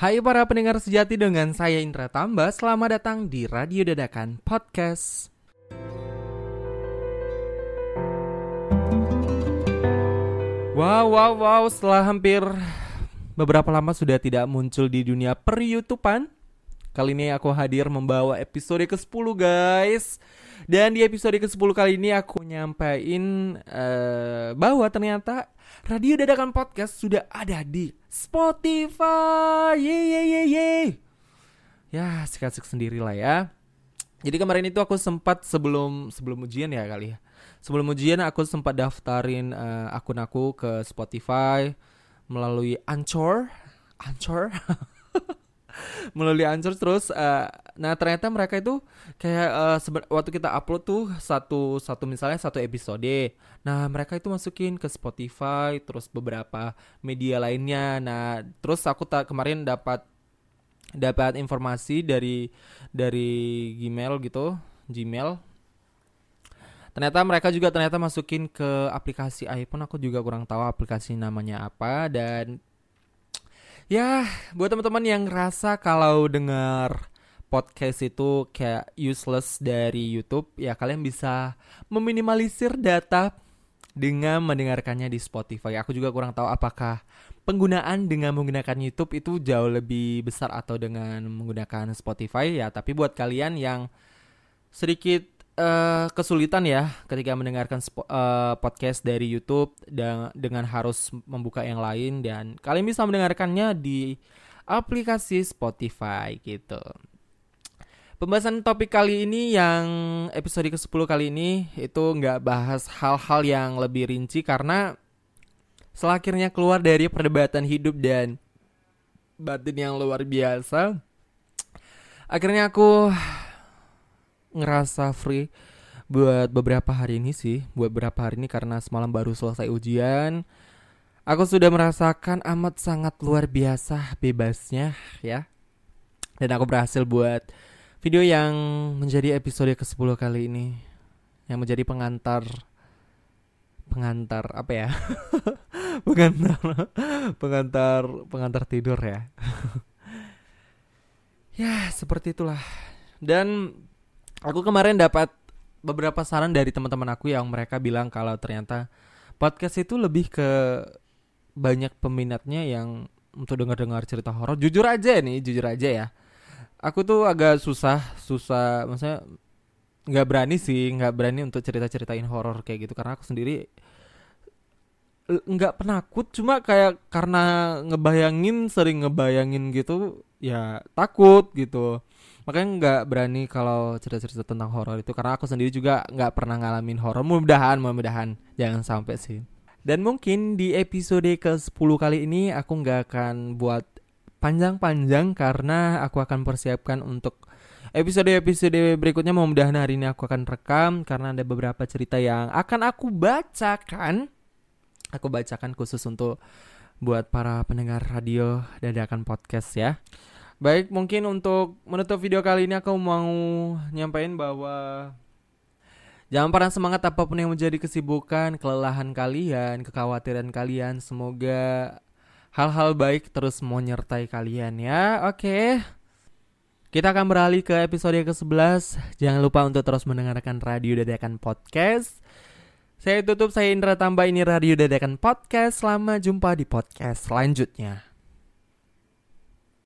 Hai para pendengar sejati dengan saya Indra Tamba Selamat datang di Radio Dadakan Podcast. Wow, wow, wow Setelah hampir beberapa lama sudah tidak muncul di dunia per YouTubean Kali ini aku hadir membawa episode ke-10 guys Dan di episode ke-10 kali ini aku nyampein uh, bahwa ternyata Radio Dadakan Podcast sudah ada di Spotify. Ye ye ye ye. Ya, asik-asik sendiri lah ya. Jadi kemarin itu aku sempat sebelum sebelum ujian ya kali ya. Sebelum ujian aku sempat daftarin uh, akun aku ke Spotify melalui Anchor. Anchor. melalui Anchor terus uh, nah ternyata mereka itu kayak uh, waktu kita upload tuh satu satu misalnya satu episode. Nah mereka itu masukin ke Spotify terus beberapa media lainnya. Nah terus aku tak kemarin dapat dapat informasi dari dari Gmail gitu Gmail. Ternyata mereka juga ternyata masukin ke aplikasi iPhone. Aku juga kurang tahu aplikasi namanya apa dan Ya, buat teman-teman yang ngerasa kalau dengar podcast itu kayak useless dari YouTube, ya kalian bisa meminimalisir data dengan mendengarkannya di Spotify. Aku juga kurang tahu apakah penggunaan dengan menggunakan YouTube itu jauh lebih besar atau dengan menggunakan Spotify ya. Tapi buat kalian yang sedikit uh, kesulitan ya ketika mendengarkan uh, podcast dari YouTube dan dengan harus membuka yang lain dan kalian bisa mendengarkannya di aplikasi Spotify gitu. Pembahasan topik kali ini yang episode ke-10 kali ini itu nggak bahas hal-hal yang lebih rinci karena selakhirnya keluar dari perdebatan hidup dan batin yang luar biasa. Akhirnya aku ngerasa free buat beberapa hari ini sih buat beberapa hari ini karena semalam baru selesai ujian. Aku sudah merasakan amat sangat luar biasa bebasnya ya. Dan aku berhasil buat video yang menjadi episode ke-10 kali ini yang menjadi pengantar pengantar apa ya? Pengantar pengantar pengantar tidur ya. Ya seperti itulah. Dan aku kemarin dapat beberapa saran dari teman-teman aku yang mereka bilang kalau ternyata podcast itu lebih ke banyak peminatnya yang untuk dengar-dengar cerita horor. Jujur aja nih, jujur aja ya. Aku tuh agak susah, susah, maksudnya nggak berani sih, nggak berani untuk cerita-ceritain horor kayak gitu karena aku sendiri nggak penakut cuma kayak karena ngebayangin sering ngebayangin gitu ya takut gitu. Makanya nggak berani kalau cerita-cerita tentang horor itu karena aku sendiri juga nggak pernah ngalamin horor. Mudah-mudahan mudah-mudahan. Jangan sampai sih. Dan mungkin di episode ke 10 kali ini aku nggak akan buat panjang-panjang karena aku akan persiapkan untuk episode-episode berikutnya. Mudah-mudahan hari ini aku akan rekam karena ada beberapa cerita yang akan aku bacakan aku bacakan khusus untuk buat para pendengar radio dadakan podcast ya Baik, mungkin untuk menutup video kali ini aku mau nyampain bahwa jangan pernah semangat apa pun yang menjadi kesibukan, kelelahan kalian, kekhawatiran kalian. Semoga hal-hal baik terus menyertai kalian ya. Oke. Kita akan beralih ke episode ke-11. Jangan lupa untuk terus mendengarkan Radio Dadakan Podcast. Saya tutup, saya Indra Tambah, ini Radio Dadakan Podcast. Selamat jumpa di podcast selanjutnya.